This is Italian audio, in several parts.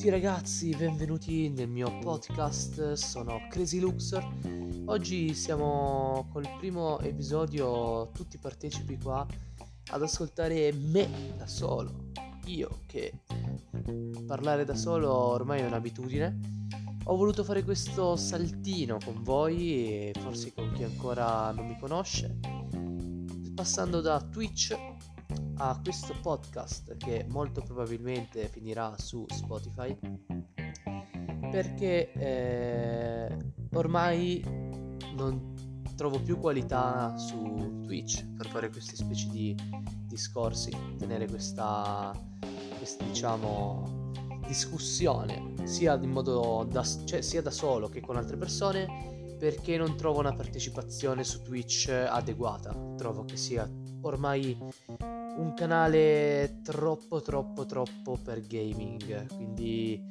tutti ragazzi, benvenuti nel mio podcast, sono Crazy Luxor. Oggi siamo col primo episodio, tutti partecipi qua ad ascoltare me da solo. Io che parlare da solo ormai è un'abitudine. Ho voluto fare questo saltino con voi e forse con chi ancora non mi conosce, passando da Twitch a questo podcast che molto probabilmente finirà su Spotify perché eh, ormai non trovo più qualità su Twitch per fare queste specie di discorsi, tenere questa, questa diciamo discussione sia da, cioè, sia da solo che con altre persone perché non trovo una partecipazione su Twitch adeguata. Trovo che sia ormai un canale troppo troppo troppo per gaming, quindi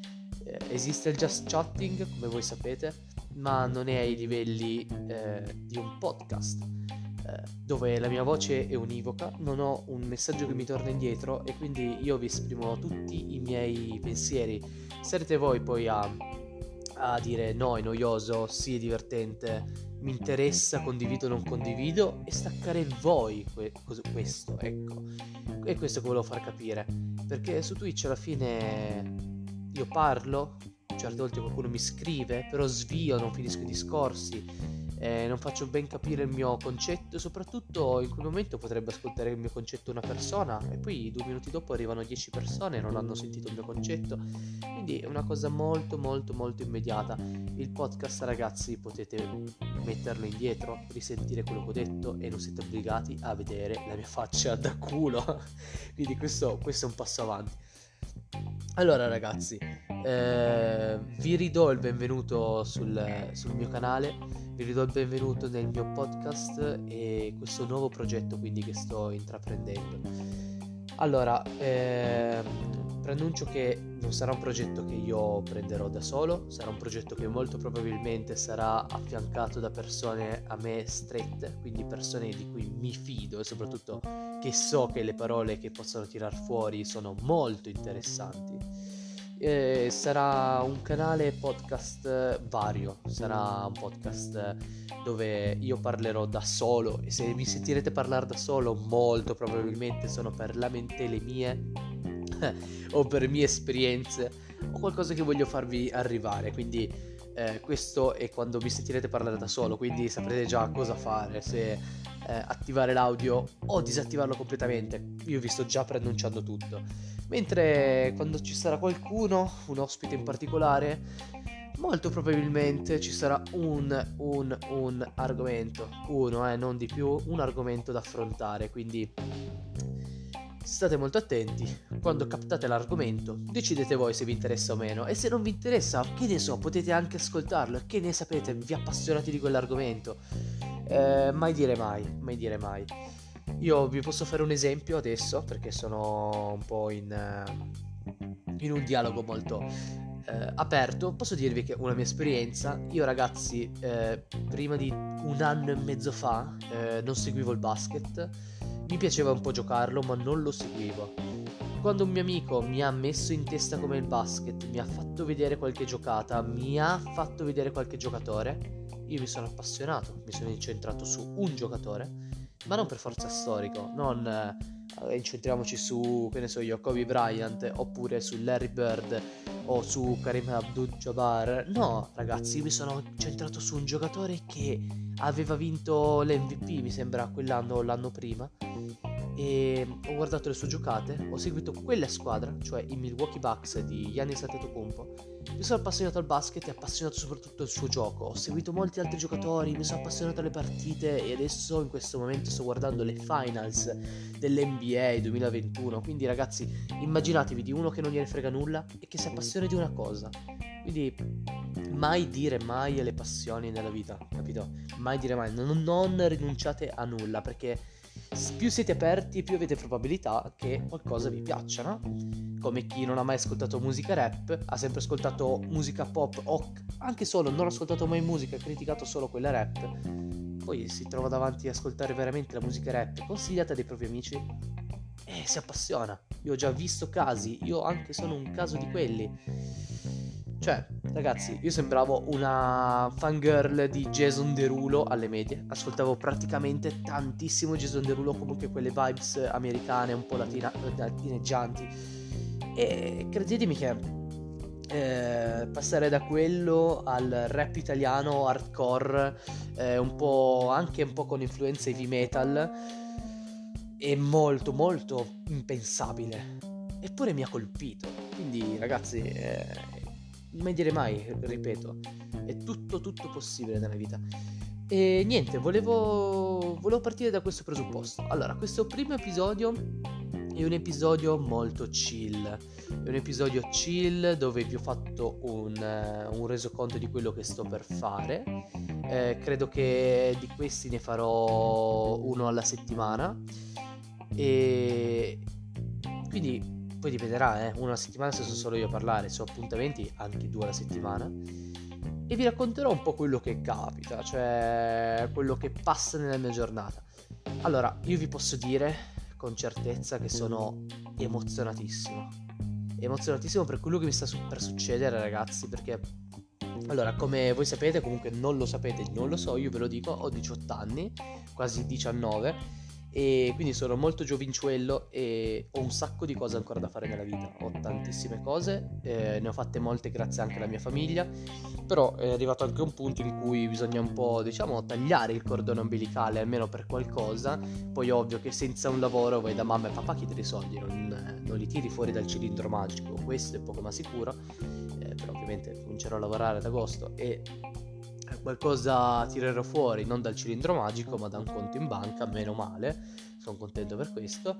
eh, esiste il just chatting come voi sapete, ma non è ai livelli eh, di un podcast eh, dove la mia voce è univoca, non ho un messaggio che mi torna indietro e quindi io vi esprimo tutti i miei pensieri. Sarete voi poi a, a dire no, è noioso, sì, è divertente, mi interessa, condivido o non condivido e staccare voi que- questo, ecco. E questo che volevo far capire, perché su Twitch alla fine io parlo, certe volte qualcuno mi scrive, però svio, non finisco i discorsi eh, non faccio ben capire il mio concetto soprattutto in quel momento potrebbe ascoltare il mio concetto una persona e poi due minuti dopo arrivano dieci persone e non hanno sentito il mio concetto. Quindi è una cosa molto molto molto immediata. Il podcast ragazzi potete metterlo indietro risentire quello che ho detto e non siete obbligati a vedere la mia faccia da culo. Quindi questo, questo è un passo avanti. Allora ragazzi eh, vi ridò il benvenuto sul, sul mio canale vi ridò il benvenuto nel mio podcast e questo nuovo progetto quindi che sto intraprendendo. Allora, ehm, preannuncio che non sarà un progetto che io prenderò da solo, sarà un progetto che molto probabilmente sarà affiancato da persone a me strette, quindi persone di cui mi fido e soprattutto che so che le parole che possono tirar fuori sono molto interessanti eh, sarà un canale podcast vario, sarà un podcast dove io parlerò da solo. E se mi sentirete parlare da solo molto probabilmente sono per lamentele mie o per mie esperienze o qualcosa che voglio farvi arrivare, quindi eh, questo è quando mi sentirete parlare da solo, quindi saprete già cosa fare, se eh, attivare l'audio o disattivarlo completamente. Io vi sto già preannunciando tutto. Mentre quando ci sarà qualcuno, un ospite in particolare, molto probabilmente ci sarà un, un, un argomento, uno, eh, non di più, un argomento da affrontare, quindi state molto attenti. Quando captate l'argomento, decidete voi se vi interessa o meno. E se non vi interessa, che ne so, potete anche ascoltarlo. Che ne sapete, vi appassionate di quell'argomento. Eh, mai dire mai, mai dire mai. Io vi posso fare un esempio adesso perché sono un po' in, uh, in un dialogo molto uh, aperto. Posso dirvi che una mia esperienza, io ragazzi, uh, prima di un anno e mezzo fa non seguivo il basket, mi piaceva un po' giocarlo ma non lo seguivo. Quando un mio amico mi ha messo in testa come il basket, mi ha fatto vedere qualche giocata, mi ha fatto vedere qualche giocatore, io mi sono appassionato, mi sono incentrato su un giocatore ma non per forza storico, non eh, incentriamoci su, che ne so io, Kobe Bryant oppure su Larry Bird o su Karim Abdul-Jabbar. No, ragazzi, mi sono centrato su un giocatore che aveva vinto l'MVP, mi sembra quell'anno o l'anno prima e ho guardato le sue giocate, ho seguito quella squadra, cioè i Milwaukee Bucks di Giannis Antetokounmpo. Mi sono appassionato al basket e appassionato soprattutto al suo gioco. Ho seguito molti altri giocatori, mi sono appassionato alle partite e adesso in questo momento sto guardando le finals dell'NBA 2021. Quindi ragazzi, immaginatevi di uno che non gliene frega nulla e che si appassiona di una cosa. Quindi mai dire mai alle passioni nella vita, capito? Mai dire mai, non, non rinunciate a nulla perché più siete aperti, più avete probabilità che qualcosa vi piaccia, no? Come chi non ha mai ascoltato musica rap, ha sempre ascoltato musica pop o anche solo non ha ascoltato mai musica, ha criticato solo quella rap. Poi si trova davanti a ascoltare veramente la musica rap consigliata dai propri amici e si appassiona. io ho già visto casi, io anche sono un caso di quelli. Cioè, ragazzi, io sembravo una fangirl di Jason Derulo alle medie. Ascoltavo praticamente tantissimo Jason Derulo, comunque quelle vibes americane un po' latina- latineggianti. E credetemi che eh, passare da quello al rap italiano hardcore, eh, un po' anche un po' con influenze heavy metal, è molto molto impensabile. Eppure mi ha colpito. Quindi, ragazzi, eh, mai dire mai, ripeto, è tutto tutto possibile nella vita. E niente, volevo, volevo partire da questo presupposto. Allora, questo primo episodio è un episodio molto chill. È un episodio chill dove vi ho fatto un, un resoconto di quello che sto per fare. Eh, credo che di questi ne farò uno alla settimana. E quindi poi dipenderà, eh, una settimana se sono solo io a parlare, se ho appuntamenti anche due alla settimana. E vi racconterò un po' quello che capita, cioè quello che passa nella mia giornata. Allora, io vi posso dire con certezza che sono emozionatissimo. Emozionatissimo per quello che mi sta per succedere, ragazzi, perché allora, come voi sapete, comunque non lo sapete, non lo so, io ve lo dico, ho 18 anni, quasi 19 e quindi sono molto giovincello e ho un sacco di cose ancora da fare nella vita. Ho tantissime cose, eh, ne ho fatte molte grazie anche alla mia famiglia, però è arrivato anche un punto in cui bisogna un po', diciamo, tagliare il cordone umbilicale almeno per qualcosa. Poi ovvio che senza un lavoro vai da mamma e papà chiedere i soldi, non, non li tiri fuori dal cilindro magico, questo è poco ma sicuro. Eh, però ovviamente comincerò a lavorare ad agosto e qualcosa tirerò fuori, non dal cilindro magico, ma da un conto in banca, meno male, sono contento per questo.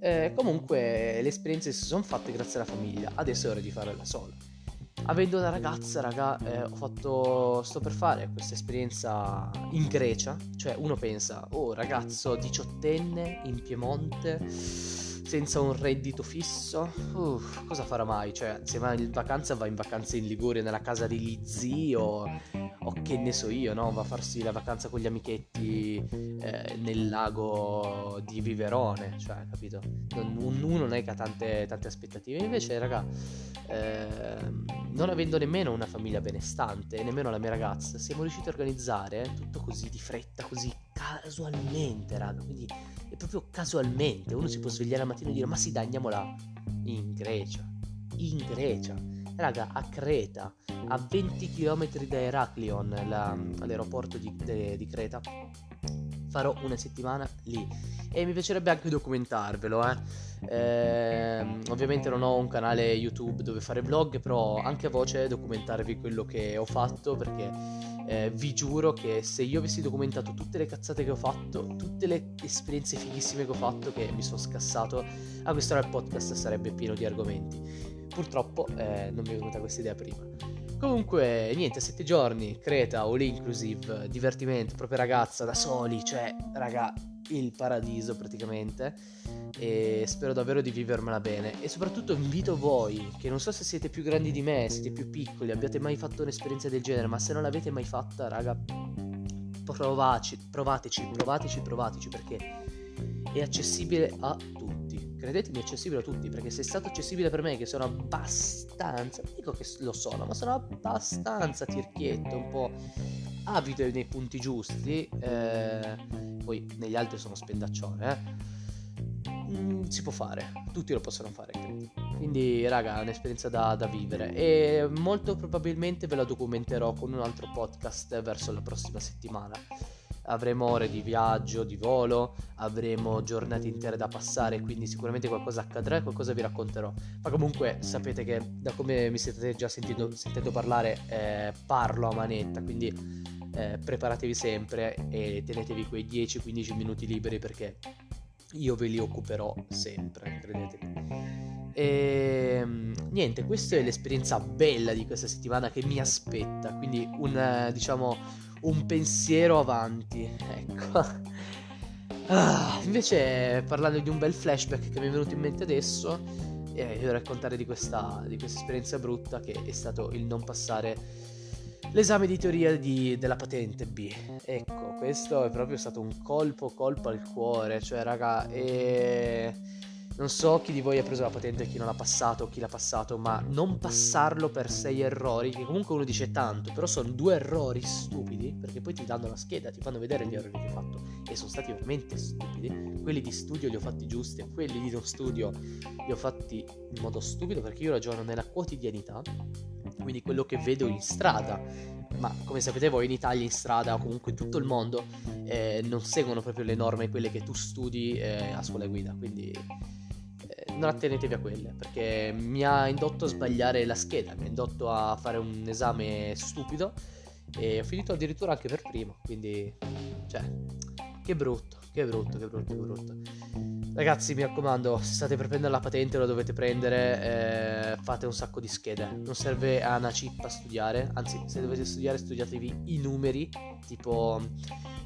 Eh, comunque le esperienze si sono fatte grazie alla famiglia, adesso è ora di fare da solo. Avendo una ragazza, raga, eh, ho fatto, sto per fare questa esperienza in Grecia, cioè uno pensa, oh ragazzo diciottenne in Piemonte, senza un reddito fisso, Uff, cosa farà mai? Cioè, se va in vacanza va in vacanza in Liguria, nella casa degli zii o o che ne so io, no? Va a farsi la vacanza con gli amichetti eh, nel lago di Viverone, cioè, capito? Non, uno non è che ha tante, tante aspettative. Invece, raga, eh, non avendo nemmeno una famiglia benestante, nemmeno la mia ragazza, siamo riusciti a organizzare tutto così di fretta, così casualmente, raga. Quindi proprio casualmente. Uno si può svegliare la mattina e dire, ma sì, dai, andiamo. In Grecia. In Grecia raga, a Creta, a 20 km da Heraklion, la, l'aeroporto di, de, di, Creta. Farò una settimana lì e mi piacerebbe anche documentarvelo. Eh. Eh, ovviamente non ho un canale YouTube dove fare vlog, però anche a voce documentarvi quello che ho fatto perché eh, vi giuro che se io avessi documentato tutte le cazzate che ho fatto, tutte le esperienze fighissime che ho fatto, che mi sono scassato, a quest'ora il podcast sarebbe pieno di argomenti. Purtroppo eh, non mi è venuta questa idea prima. Comunque, niente, sette giorni, Creta, all inclusive, divertimento, proprio ragazza, da soli, cioè, raga, il paradiso praticamente. E spero davvero di vivermela bene. E soprattutto invito voi, che non so se siete più grandi di me, siete più piccoli, abbiate mai fatto un'esperienza del genere, ma se non l'avete mai fatta, raga, provaci, provateci, provateci, provateci, perché è accessibile a tutti credetemi è accessibile a tutti perché se è stato accessibile per me che sono abbastanza non dico che lo sono ma sono abbastanza tirchietto un po' avido nei punti giusti eh, poi negli altri sono spendaccione eh, mm, si può fare tutti lo possono fare. Quindi raga è un'esperienza da, da vivere. E molto probabilmente ve la documenterò con un altro podcast verso la prossima settimana avremo ore di viaggio, di volo, avremo giornate intere da passare, quindi sicuramente qualcosa accadrà e qualcosa vi racconterò. Ma comunque sapete che da come mi siete già sentito, sentendo parlare, eh, parlo a manetta, quindi eh, preparatevi sempre e tenetevi quei 10-15 minuti liberi perché io ve li occuperò sempre, credetemi. E ehm, niente, questa è l'esperienza bella di questa settimana che mi aspetta, quindi un diciamo un pensiero avanti, ecco. Ah, invece, parlando di un bel flashback che mi è venuto in mente adesso, eh, devo raccontare di questa, di questa, esperienza brutta che è stato il non passare l'esame di teoria di, della patente B. Ecco, questo è proprio stato un colpo, colpo al cuore, cioè, raga, e non so chi di voi ha preso la patente e chi non l'ha passato, chi l'ha passato, ma non passarlo per sei errori, che comunque uno dice tanto, però sono due errori stupidi, perché poi ti danno la scheda, ti fanno vedere gli errori che hai fatto, e sono stati veramente stupidi. Quelli di studio li ho fatti giusti, quelli di non studio li ho fatti in modo stupido, perché io ragiono nella quotidianità, quindi quello che vedo in strada, ma come sapete voi in Italia in strada o comunque in tutto il mondo eh, non seguono proprio le norme quelle che tu studi eh, a scuola guida quindi eh, non attenetevi a quelle perché mi ha indotto a sbagliare la scheda mi ha indotto a fare un esame stupido e ho finito addirittura anche per primo quindi cioè che brutto che brutto che brutto che brutto Ragazzi, mi raccomando, se state per prendere la patente lo dovete prendere, eh, fate un sacco di schede. Non serve a una chip a studiare, anzi, se dovete studiare studiatevi i numeri, tipo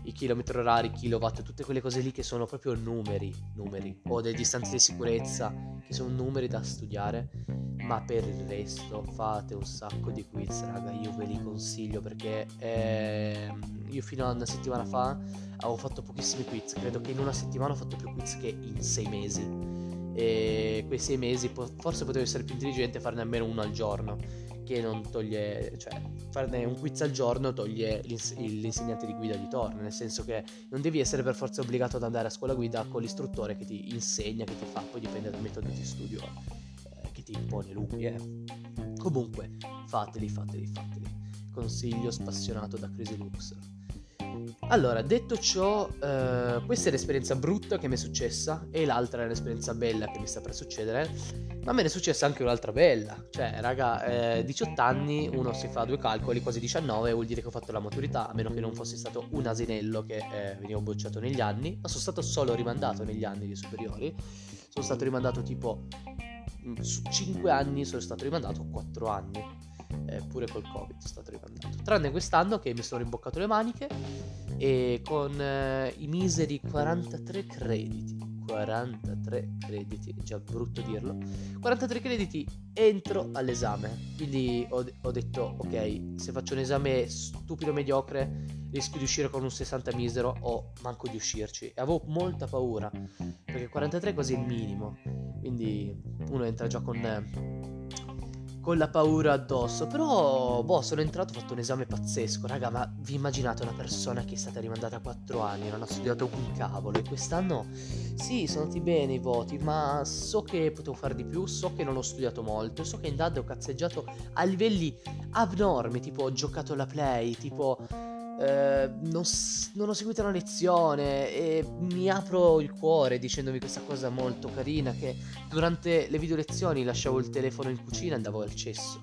i chilometri orari, kilowatt, tutte quelle cose lì che sono proprio numeri, numeri, o delle distanze di sicurezza, che sono numeri da studiare, ma per il resto fate un sacco di quiz, raga, io ve li consiglio perché eh, io fino a una settimana fa avevo fatto pochissimi quiz, credo che in una settimana ho fatto più quiz che in sei mesi. E quei sei mesi po- forse potevo essere più intelligente e farne almeno uno al giorno che non toglie, cioè farne un quiz al giorno toglie l'ins- l'insegnante di guida di torno, nel senso che non devi essere per forza obbligato ad andare a scuola guida con l'istruttore che ti insegna, che ti fa, poi dipende dal metodo di studio eh, che ti impone lui. Eh. Comunque, fateli, fateli, fateli. Consiglio spassionato da Crazy Lux. Allora, detto ciò, eh, questa è l'esperienza brutta che mi è successa e l'altra è l'esperienza bella che mi sta per succedere. Ma me ne è successa anche un'altra bella. Cioè, raga, eh, 18 anni, uno si fa due calcoli, quasi 19, vuol dire che ho fatto la maturità, a meno che non fossi stato un asinello che eh, veniva bocciato negli anni, ma sono stato solo rimandato negli anni di superiori. Sono stato rimandato tipo mm, su 5 anni, sono stato rimandato 4 anni eh, pure col covid è stato rimandato. Tranne quest'anno che mi sono rimboccato le maniche e con eh, i miseri 43 crediti. 43 crediti, già brutto dirlo. 43 crediti entro all'esame. Quindi ho, ho detto ok se faccio un esame stupido mediocre rischio di uscire con un 60 misero o manco di uscirci. E avevo molta paura perché 43 è quasi il minimo. Quindi uno entra già con con la paura addosso. Però, boh, sono entrato, ho fatto un esame pazzesco. Raga, ma vi immaginate una persona che è stata rimandata a 4 anni, non ha studiato un cavolo. E quest'anno, sì, sono andati bene i voti, ma so che potevo fare di più, so che non ho studiato molto, so che in DAD ho cazzeggiato a livelli abnormi, tipo ho giocato la play, tipo eh, non, non, ho seguito una lezione e mi apro il cuore dicendomi questa cosa molto carina che durante le video lezioni lasciavo il telefono in cucina e andavo al cesso.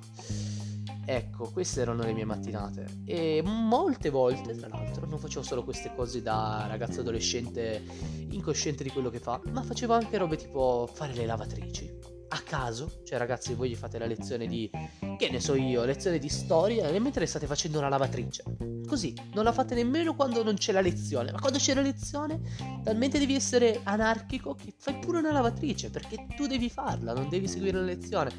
Ecco, queste erano le mie mattinate e molte volte, tra l'altro, non facevo solo queste cose da ragazzo adolescente incosciente di quello che fa, ma facevo anche robe tipo fare le lavatrici caso, cioè ragazzi voi gli fate la lezione di, che ne so io, lezione di storia e mentre state facendo una lavatrice. Così, non la fate nemmeno quando non c'è la lezione, ma quando c'è la lezione talmente devi essere anarchico che fai pure una lavatrice, perché tu devi farla, non devi seguire la lezione.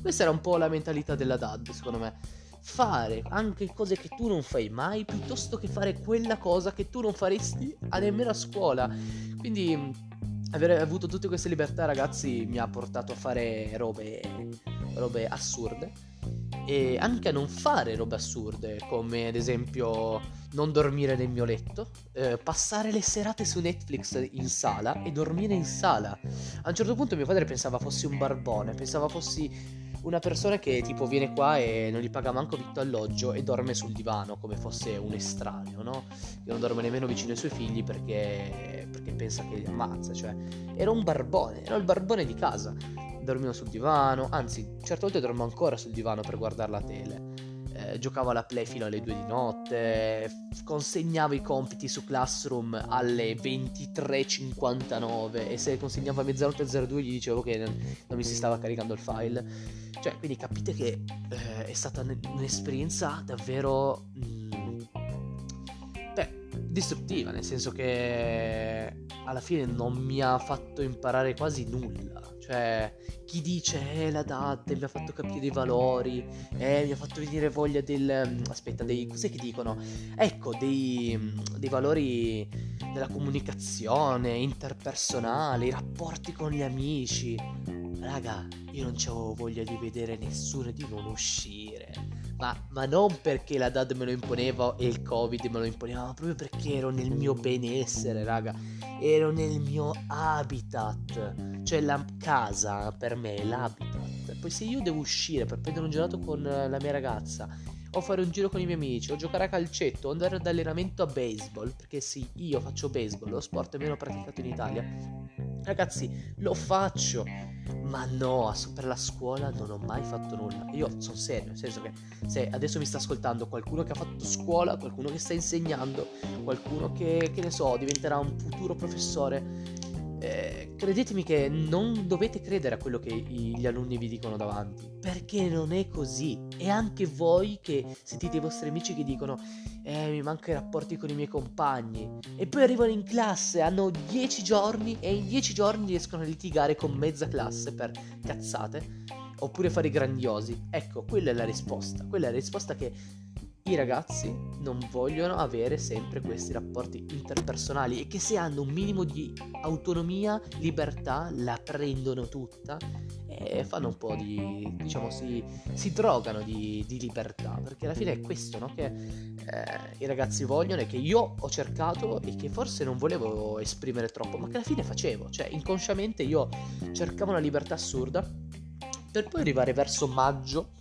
Questa era un po' la mentalità della DAD, secondo me. Fare anche cose che tu non fai mai, piuttosto che fare quella cosa che tu non faresti nemmeno a scuola. Quindi aver avuto tutte queste libertà, ragazzi, mi ha portato a fare robe, robe assurde e anche a non fare robe assurde, come ad esempio non dormire nel mio letto, eh, passare le serate su Netflix in sala e dormire in sala. A un certo punto mio padre pensava fossi un barbone, pensava fossi una persona che tipo viene qua e non gli paga manco vitto alloggio e dorme sul divano come fosse un estraneo, no? Che non dorme nemmeno vicino ai suoi figli perché, perché pensa che li ammazza, cioè era un barbone, era il barbone di casa. Dormivo sul divano, anzi, certe volte dormo ancora sul divano per guardare la tele giocavo alla play fino alle 2 di notte, consegnavo i compiti su Classroom alle 23.59 e se consegnavo a mezzanotte 02 gli dicevo che non, non mi si stava caricando il file. Cioè, quindi capite che eh, è stata un'esperienza davvero... Mh, distruttiva, nel senso che alla fine non mi ha fatto imparare quasi nulla. Cioè, chi dice, eh, la DAT mi ha fatto capire i valori, eh, mi ha fatto venire voglia del... Mm, aspetta, dei... cos'è che dicono? Ecco, dei, mm, dei valori della comunicazione interpersonale, i rapporti con gli amici. Raga, io non avevo voglia di vedere nessuno e di non uscire. Ma, ma, non perché la DAD me lo imponeva e il Covid me lo imponeva, ma proprio perché ero nel mio benessere, raga. Ero nel mio habitat. Cioè la casa per me è l'habitat. Poi se io devo uscire per prendere un gelato con la mia ragazza o fare un giro con i miei amici, o giocare a calcetto, o andare ad allenamento a baseball, perché sì, io faccio baseball, lo sport meno praticato in Italia. Ragazzi, lo faccio, ma no, per la scuola non ho mai fatto nulla. Io sono serio, nel senso che se adesso mi sta ascoltando qualcuno che ha fatto scuola, qualcuno che sta insegnando, qualcuno che, che ne so, diventerà un futuro professore, eh, credetemi che non dovete credere a quello che gli alunni vi dicono davanti, perché non è così. E anche voi che sentite i vostri amici che dicono, eh, mi mancano i rapporti con i miei compagni, e poi arrivano in classe, hanno 10 giorni e in 10 giorni riescono a litigare con mezza classe per cazzate, oppure fare i grandiosi. Ecco, quella è la risposta, quella è la risposta che i ragazzi non vogliono avere sempre questi rapporti interpersonali e che se hanno un minimo di autonomia, libertà, la prendono tutta e fanno un po' di, diciamo, si, si drogano di, di, libertà, perché alla fine è questo no? che eh, i ragazzi vogliono e che io ho cercato e che forse non volevo esprimere troppo, ma che alla fine facevo, cioè inconsciamente io cercavo una libertà assurda per poi arrivare verso maggio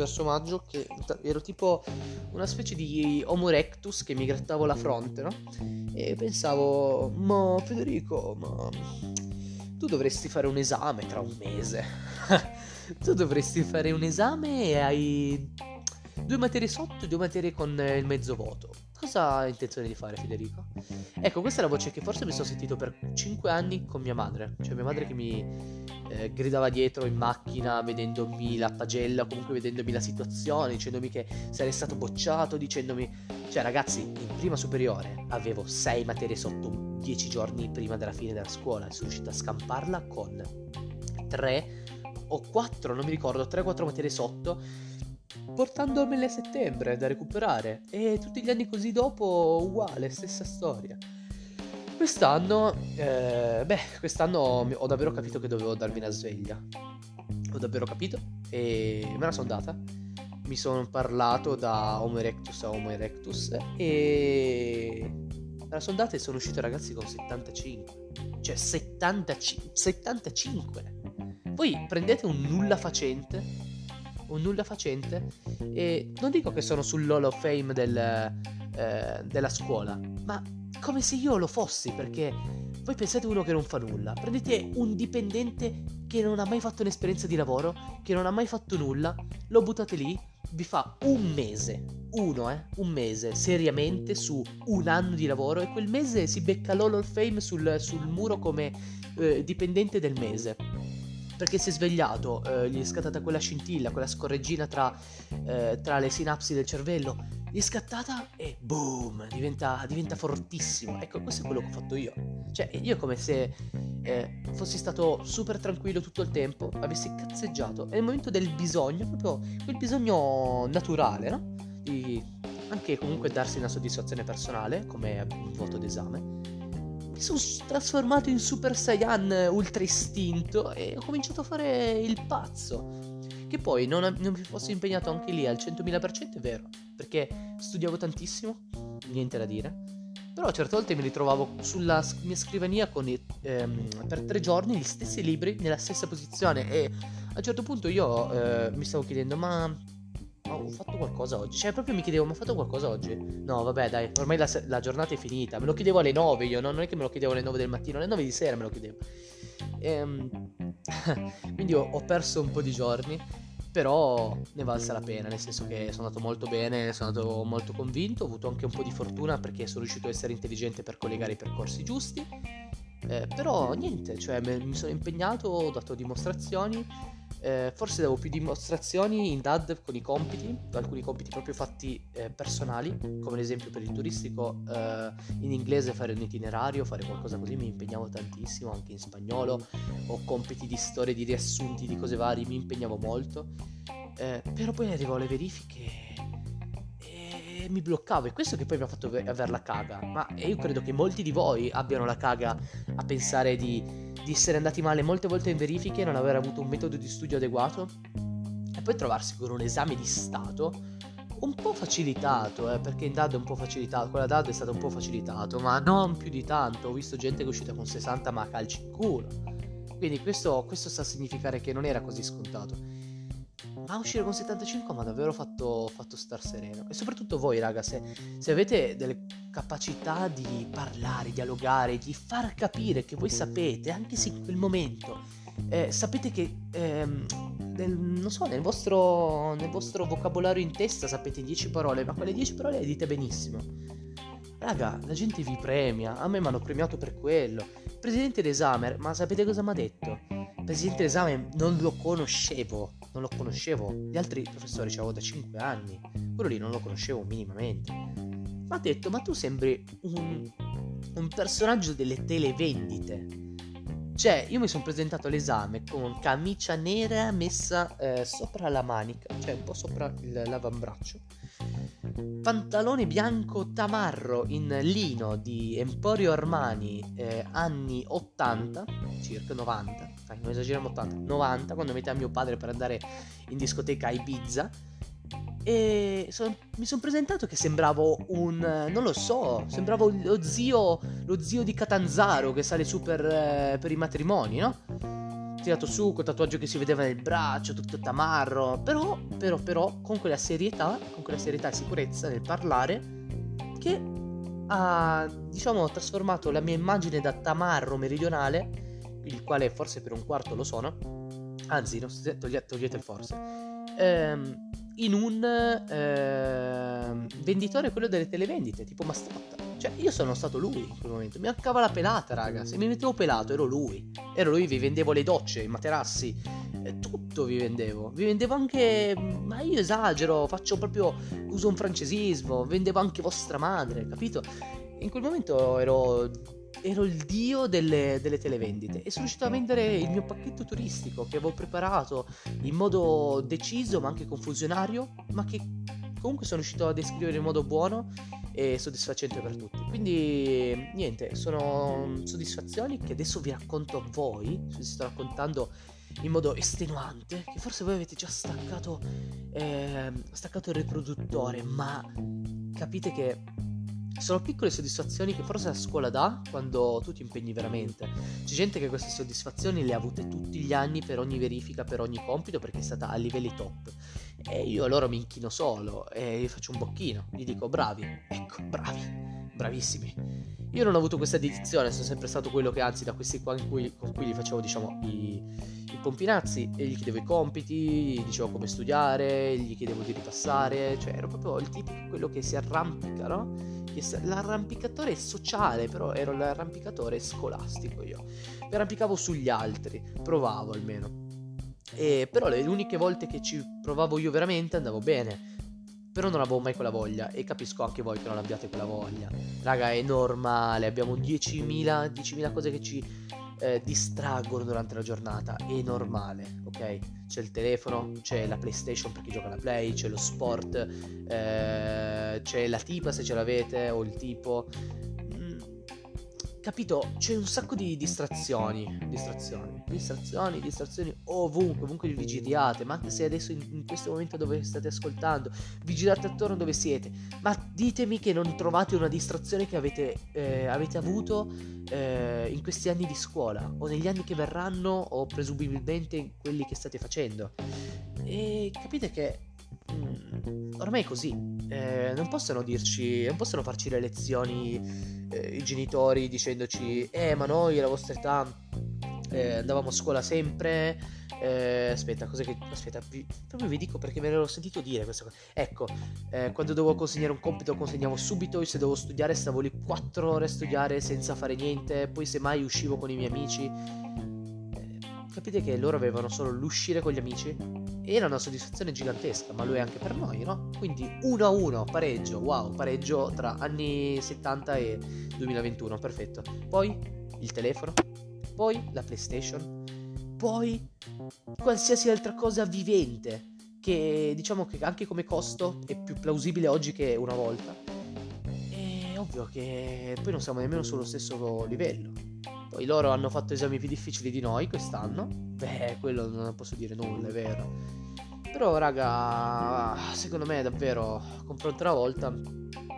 verso maggio che ero tipo una specie di Homo erectus che mi grattavo la fronte, no? E pensavo, ma Federico, ma tu dovresti fare un esame tra un mese. tu dovresti fare un esame e hai due materie sotto e due materie con il mezzo voto. Cosa hai intenzione di fare, Federico? Ecco, questa è la voce che forse mi sono sentito per 5 anni con mia madre. Cioè, mia madre che mi eh, gridava dietro in macchina, vedendomi la pagella, comunque vedendomi la situazione, dicendomi che sarei stato bocciato, dicendomi. Cioè, ragazzi, in prima superiore avevo 6 materie sotto 10 giorni prima della fine della scuola e sono riuscito a scamparla con 3 o 4, non mi ricordo, 3-4 materie sotto portandomele a settembre da recuperare e tutti gli anni così dopo uguale, stessa storia. Quest'anno, eh, beh, quest'anno ho davvero capito che dovevo darmi una sveglia. Ho davvero capito e me la sono data. Mi sono parlato da Homo erectus a Homo erectus e me la sono data e sono uscito ragazzi con 75. Cioè 75. 75. Poi prendete un nulla facente un nulla facente e non dico che sono sull'Hall of Fame del, eh, della scuola, ma come se io lo fossi perché voi pensate uno che non fa nulla, prendete un dipendente che non ha mai fatto un'esperienza di lavoro, che non ha mai fatto nulla, lo buttate lì, vi fa un mese, uno eh, un mese seriamente su un anno di lavoro e quel mese si becca l'Hall of Fame sul, sul muro come eh, dipendente del mese perché si è svegliato, eh, gli è scattata quella scintilla, quella scorreggina tra, eh, tra, le sinapsi del cervello, gli è scattata e boom, diventa, diventa, fortissimo. Ecco, questo è quello che ho fatto io. Cioè, io è come se eh, fossi stato super tranquillo tutto il tempo, avessi cazzeggiato, e nel momento del bisogno, proprio quel bisogno naturale, no? Di anche comunque darsi una soddisfazione personale, come un voto d'esame mi sono trasformato in Super Saiyan ultra istinto e ho cominciato a fare il pazzo. Che poi non, non mi fossi impegnato anche lì al 100.000% è vero, perché studiavo tantissimo, niente da dire. Però certe volte mi ritrovavo sulla mia scrivania con ehm, per tre giorni gli stessi libri nella stessa posizione e a un certo punto io eh, mi stavo chiedendo ma ho fatto qualcosa oggi. Cioè, proprio mi chiedevo, ma ho fatto qualcosa oggi? No, vabbè, dai, ormai la, la, giornata è finita. Me lo chiedevo alle 9 io, no? non è che me lo chiedevo alle 9 del mattino, alle 9 di sera me lo chiedevo. Ehm... Quindi ho, ho, perso un po' di giorni, però ne valsa la pena, nel senso che sono andato molto bene, sono andato molto convinto, ho avuto anche un po' di fortuna perché sono riuscito a essere intelligente per collegare i percorsi giusti. Eh, però niente, cioè mi sono impegnato, ho dato dimostrazioni eh, forse devo più dimostrazioni in DAD con i compiti, alcuni compiti proprio fatti eh, personali, come ad esempio per il turistico eh, in inglese fare un itinerario, fare qualcosa così, mi impegnavo tantissimo, anche in spagnolo, o compiti di storie, di riassunti, di cose varie, mi impegnavo molto. Eh, però poi arrivo alle verifiche e mi bloccavo. E questo che poi mi ha fatto avere la caga. Ma io credo che molti di voi abbiano la caga a pensare di, di essere andati male molte volte in verifiche, non aver avuto un metodo di studio adeguato. E poi trovarsi con un esame di Stato un po' facilitato, eh, perché in DAD è un po' facilitato, quella DAD è stata un po' facilitato, ma non più di tanto, ho visto gente che è uscita con 60 ma calci in culo. Quindi questo, questo sta a significare che non era così scontato. Ma uscire con 75 mi ha davvero fatto, fatto star sereno. E soprattutto voi, raga, se, se, avete delle capacità di parlare, dialogare, di far capire che voi sapete, anche se in quel momento, eh, sapete che ehm, nel, non so, nel vostro, nel vostro vocabolario in testa sapete 10 parole, ma quelle 10 parole le dite benissimo. Raga, la gente vi premia, a me mi hanno premiato per quello. Presidente d'esame, ma sapete cosa mi ha detto? Presidente d'esame non lo conoscevo, non lo conoscevo. Gli altri professori c'avevo da 5 anni, quello lì non lo conoscevo minimamente. Mi ha detto, ma tu sembri un, un personaggio delle televendite. Cioè, io mi sono presentato all'esame con camicia nera messa eh, sopra la manica, cioè un po' sopra il, l'avambraccio. Pantalone bianco tamarro in lino di Emporio Armani eh, anni 80, circa 90, dai, non esageriamo 80, 90, quando mette a mio padre per andare in discoteca a Ibiza e so, mi sono presentato che sembravo un. non lo so, sembravo lo zio. lo zio di Catanzaro che sale su per, eh, per i matrimoni, no? Tirato su, col tatuaggio che si vedeva nel braccio, tutto tamarro. Però, però, però, con quella serietà, con quella serietà e sicurezza nel parlare, che ha, diciamo, trasformato la mia immagine da tamarro meridionale, il quale forse per un quarto lo sono. Anzi, non, togliete, togliete forse. Ehm in un eh, venditore, quello delle televendite, tipo Mastrotta. Cioè, io sono stato lui in quel momento. Mi mancava la pelata, raga. Se mi mettevo pelato, ero lui. Ero lui, vi vendevo le docce, i materassi. Eh, tutto vi vendevo. Vi vendevo anche. Ma io esagero, faccio proprio. Uso un francesismo. Vendevo anche vostra madre, capito? In quel momento ero ero il dio delle, delle, televendite e sono riuscito a vendere il mio pacchetto turistico che avevo preparato in modo deciso ma anche confusionario, ma che comunque sono riuscito a descrivere in modo buono e soddisfacente per tutti. Quindi niente, sono soddisfazioni che adesso vi racconto a voi, vi sto raccontando in modo estenuante, che forse voi avete già staccato, eh, staccato il riproduttore, ma capite che sono piccole soddisfazioni che forse la scuola dà quando tu ti impegni veramente. C'è gente che queste soddisfazioni le ha avute tutti gli anni per ogni verifica, per ogni compito, perché è stata a livelli top. E io loro mi inchino solo e gli faccio un bocchino, gli dico bravi, ecco, bravi, bravissimi. Io non ho avuto questa dedizione, sono sempre stato quello che anzi da questi qua cui, con cui gli facevo diciamo i, i pompinazzi e gli chiedevo i compiti, gli dicevo come studiare, gli chiedevo di ripassare, cioè ero proprio il tipico quello che si arrampica, no? l'arrampicatore sociale, però ero l'arrampicatore scolastico io. Mi arrampicavo sugli altri, provavo almeno. E, però le uniche volte che ci provavo io veramente andavo bene. Però non avevo mai quella voglia e capisco anche voi che non abbiate quella voglia. Raga, è normale, abbiamo 10.000, 10.000 cose che ci eh, distraggono durante la giornata, è normale, ok? C'è il telefono, c'è la PlayStation per chi gioca alla Play, c'è lo sport, eh, c'è la tipa se ce l'avete o il tipo capito, c'è un sacco di distrazioni, distrazioni, distrazioni, distrazioni ovunque, ovunque vi giriate, ma anche se adesso in, in, questo momento dove state ascoltando, vi girate attorno dove siete, ma ditemi che non trovate una distrazione che avete, eh, avete avuto eh, in questi anni di scuola, o negli anni che verranno, o presumibilmente in quelli che state facendo. E capite che mm, ormai è così, eh, non possono dirci, non possono farci le lezioni eh, i genitori dicendoci eh ma noi alla vostra età eh, andavamo a scuola sempre eh, aspetta cosa che aspetta vi, proprio vi dico perché me l'ero sentito dire questa cosa. Ecco eh, quando dovevo consegnare un compito consegnavo subito se dovevo studiare stavo lì 4 ore a studiare senza fare niente poi se mai uscivo con i miei amici. Eh, capite che loro avevano solo l'uscire con gli amici era una soddisfazione gigantesca, ma lo è anche per noi, no? Quindi 1 a 1, pareggio, wow, pareggio tra anni 70 e 2021, perfetto. Poi il telefono, poi la PlayStation, poi qualsiasi altra cosa vivente che diciamo che anche come costo è più plausibile oggi che una volta. È ovvio che poi non siamo nemmeno sullo stesso livello. Poi loro hanno fatto esami più difficili di noi quest'anno. Beh, quello non posso dire nulla, è vero. Però, raga, secondo me davvero, confronto una volta,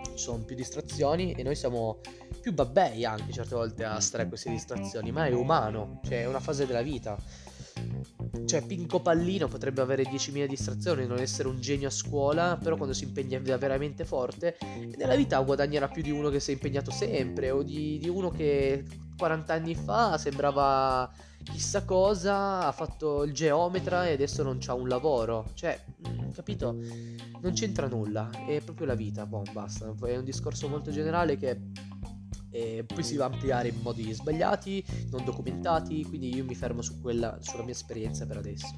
ci sono più distrazioni e noi siamo più babbei anche certe volte a stare a queste distrazioni, ma è umano, cioè è una fase della vita. Cioè, Pinco Pallino potrebbe avere 10.000 distrazioni, non essere un genio a scuola, però quando si impegna veramente forte, nella vita guadagnerà più di uno che si è impegnato sempre, o di, di uno che 40 anni fa sembrava chissà cosa, ha fatto il geometra e adesso non c'ha un lavoro. Cioè, mm, capito? Non c'entra nulla, è proprio la vita, boh, basta. È un discorso molto generale che e poi si va a ampliare in modi sbagliati, non documentati, quindi io mi fermo su quella, sulla mia esperienza per adesso.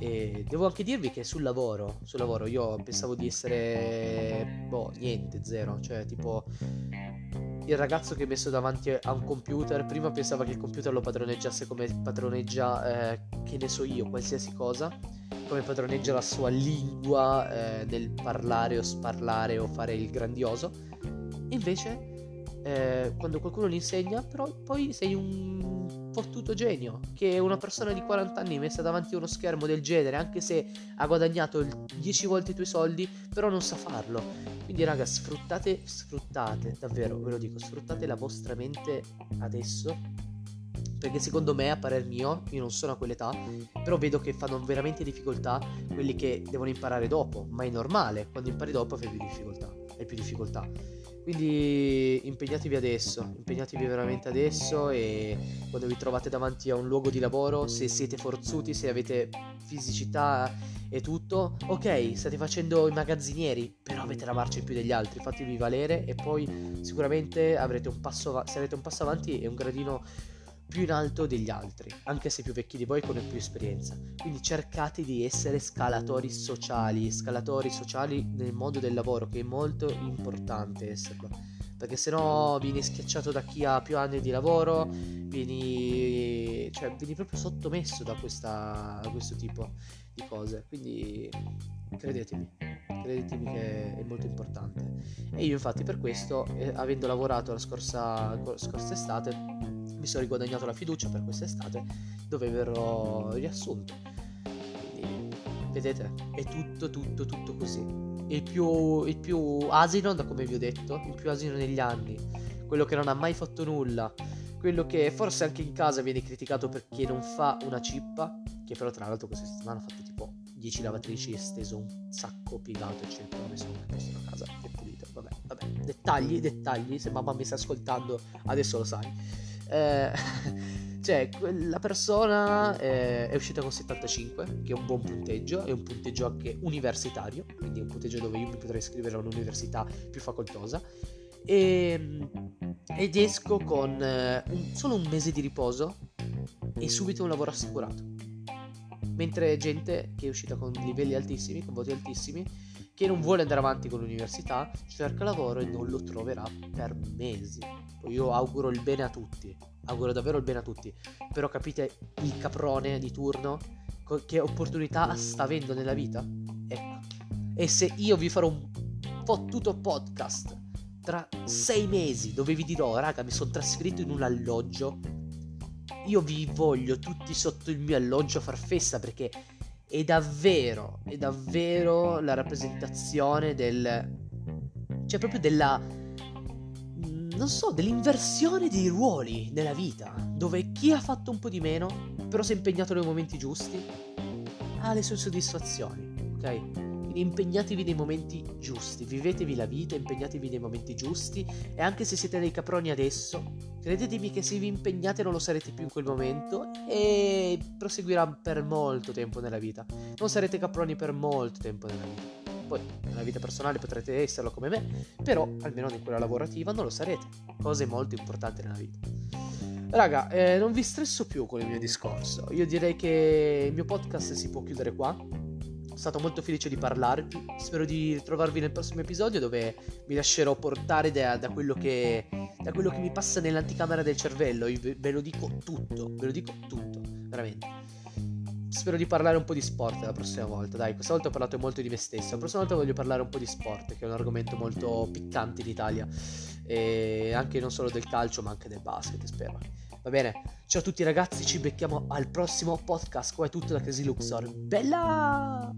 E devo anche dirvi che sul lavoro, sul lavoro io pensavo di essere, boh, niente, zero, cioè tipo il ragazzo che è messo davanti a un computer prima pensava che il computer lo padroneggiasse come padroneggia, eh, che ne so io, qualsiasi cosa, come padroneggia la sua lingua eh, nel parlare o sparlare o fare il grandioso. Invece eh, quando qualcuno gli insegna, però poi sei un fottuto genio, che una persona di 40 anni messa davanti a uno schermo del genere, anche se ha guadagnato 10 volte i tuoi soldi, però non sa farlo. Quindi raga, sfruttate, sfruttate, davvero, ve lo dico, sfruttate la vostra mente adesso perché secondo me, a parer mio, io non sono a quell'età, però vedo che fanno veramente difficoltà quelli che devono imparare dopo, ma è normale, quando impari dopo fai più difficoltà, hai più difficoltà. Quindi impegnatevi adesso, impegnatevi veramente adesso e quando vi trovate davanti a un luogo di lavoro, se siete forzuti, se avete fisicità e tutto, ok, state facendo i magazzinieri, però avete la marcia in più degli altri, fatevi valere e poi sicuramente avrete un passo, sarete un passo avanti e un gradino più in alto degli altri, anche se più vecchi di voi con più esperienza. Quindi cercate di essere scalatori sociali, scalatori sociali nel mondo del lavoro, che è molto importante esserlo. Perché se no vieni schiacciato da chi ha più anni di lavoro, vieni, cioè, vieni proprio sottomesso da, questa, da questo tipo di cose. Quindi credetemi, credetemi che è molto importante. E io infatti per questo, eh, avendo lavorato la scorsa, scorsa estate, mi sono riguadagnato la fiducia per quest'estate dove verrò riassunto. Quindi, vedete, è tutto, tutto, tutto così. Il più, il più asino, da come vi ho detto, il più asino negli anni, quello che non ha mai fatto nulla, quello che forse anche in casa viene criticato perché non fa una cippa, che però tra l'altro questa settimana ha fatto tipo 10 lavatrici e steso un sacco pigato eccetera, ho messo un posto casa e pulito, vabbè, vabbè, dettagli, dettagli, se mamma mi sta ascoltando adesso lo sai. Eh, cioè, la persona eh, è uscita con 75, che è un buon punteggio, è un punteggio anche universitario, quindi è un punteggio dove io mi potrei iscrivere a un'università più facoltosa. E, ehm, ed esco con eh, un, solo un mese di riposo e subito un lavoro assicurato. Mentre gente che è uscita con livelli altissimi, con voti altissimi, che non vuole andare avanti con l'università, cerca lavoro e non lo troverà per mesi. Io auguro il bene a tutti, auguro davvero il bene a tutti, però capite il caprone di turno che opportunità sta avendo nella vita? Ecco. E se io vi farò un fottuto podcast tra sei mesi dove vi dirò, raga, mi sono trasferito in un alloggio, io vi voglio tutti sotto il mio alloggio a far festa perché è davvero, è davvero la rappresentazione del... cioè proprio della... non so, dell'inversione dei ruoli nella vita, dove chi ha fatto un po' di meno, però si è impegnato nei momenti giusti, ha le sue soddisfazioni, ok? impegnatevi nei momenti giusti, vivetevi la vita, impegnatevi nei momenti giusti e anche se siete dei caproni adesso, credetemi che se vi impegnate non lo sarete più in quel momento e proseguirà per molto tempo nella vita. Non sarete caproni per molto tempo nella vita. Poi nella vita personale potrete esserlo come me, però almeno in quella lavorativa non lo sarete. Cose molto importanti nella vita. Raga, eh, non vi stresso più con il mio discorso. Io direi che il mio podcast si può chiudere qua sono stato molto felice di parlarvi. Spero di ritrovarvi nel prossimo episodio dove mi lascerò portare da, da, quello, che, da quello, che, mi passa nell'anticamera del cervello. Io ve, ve lo dico tutto, ve lo dico tutto, veramente. Spero di parlare un po' di sport la prossima volta. Dai, questa volta ho parlato molto di me stesso. La prossima volta voglio parlare un po' di sport, che è un argomento molto piccante in Italia. E anche non solo del calcio, ma anche del basket, spero. Va bene? Ciao a tutti ragazzi, ci becchiamo al prossimo podcast. Qua è tutto da Crazy Luxor. Bella!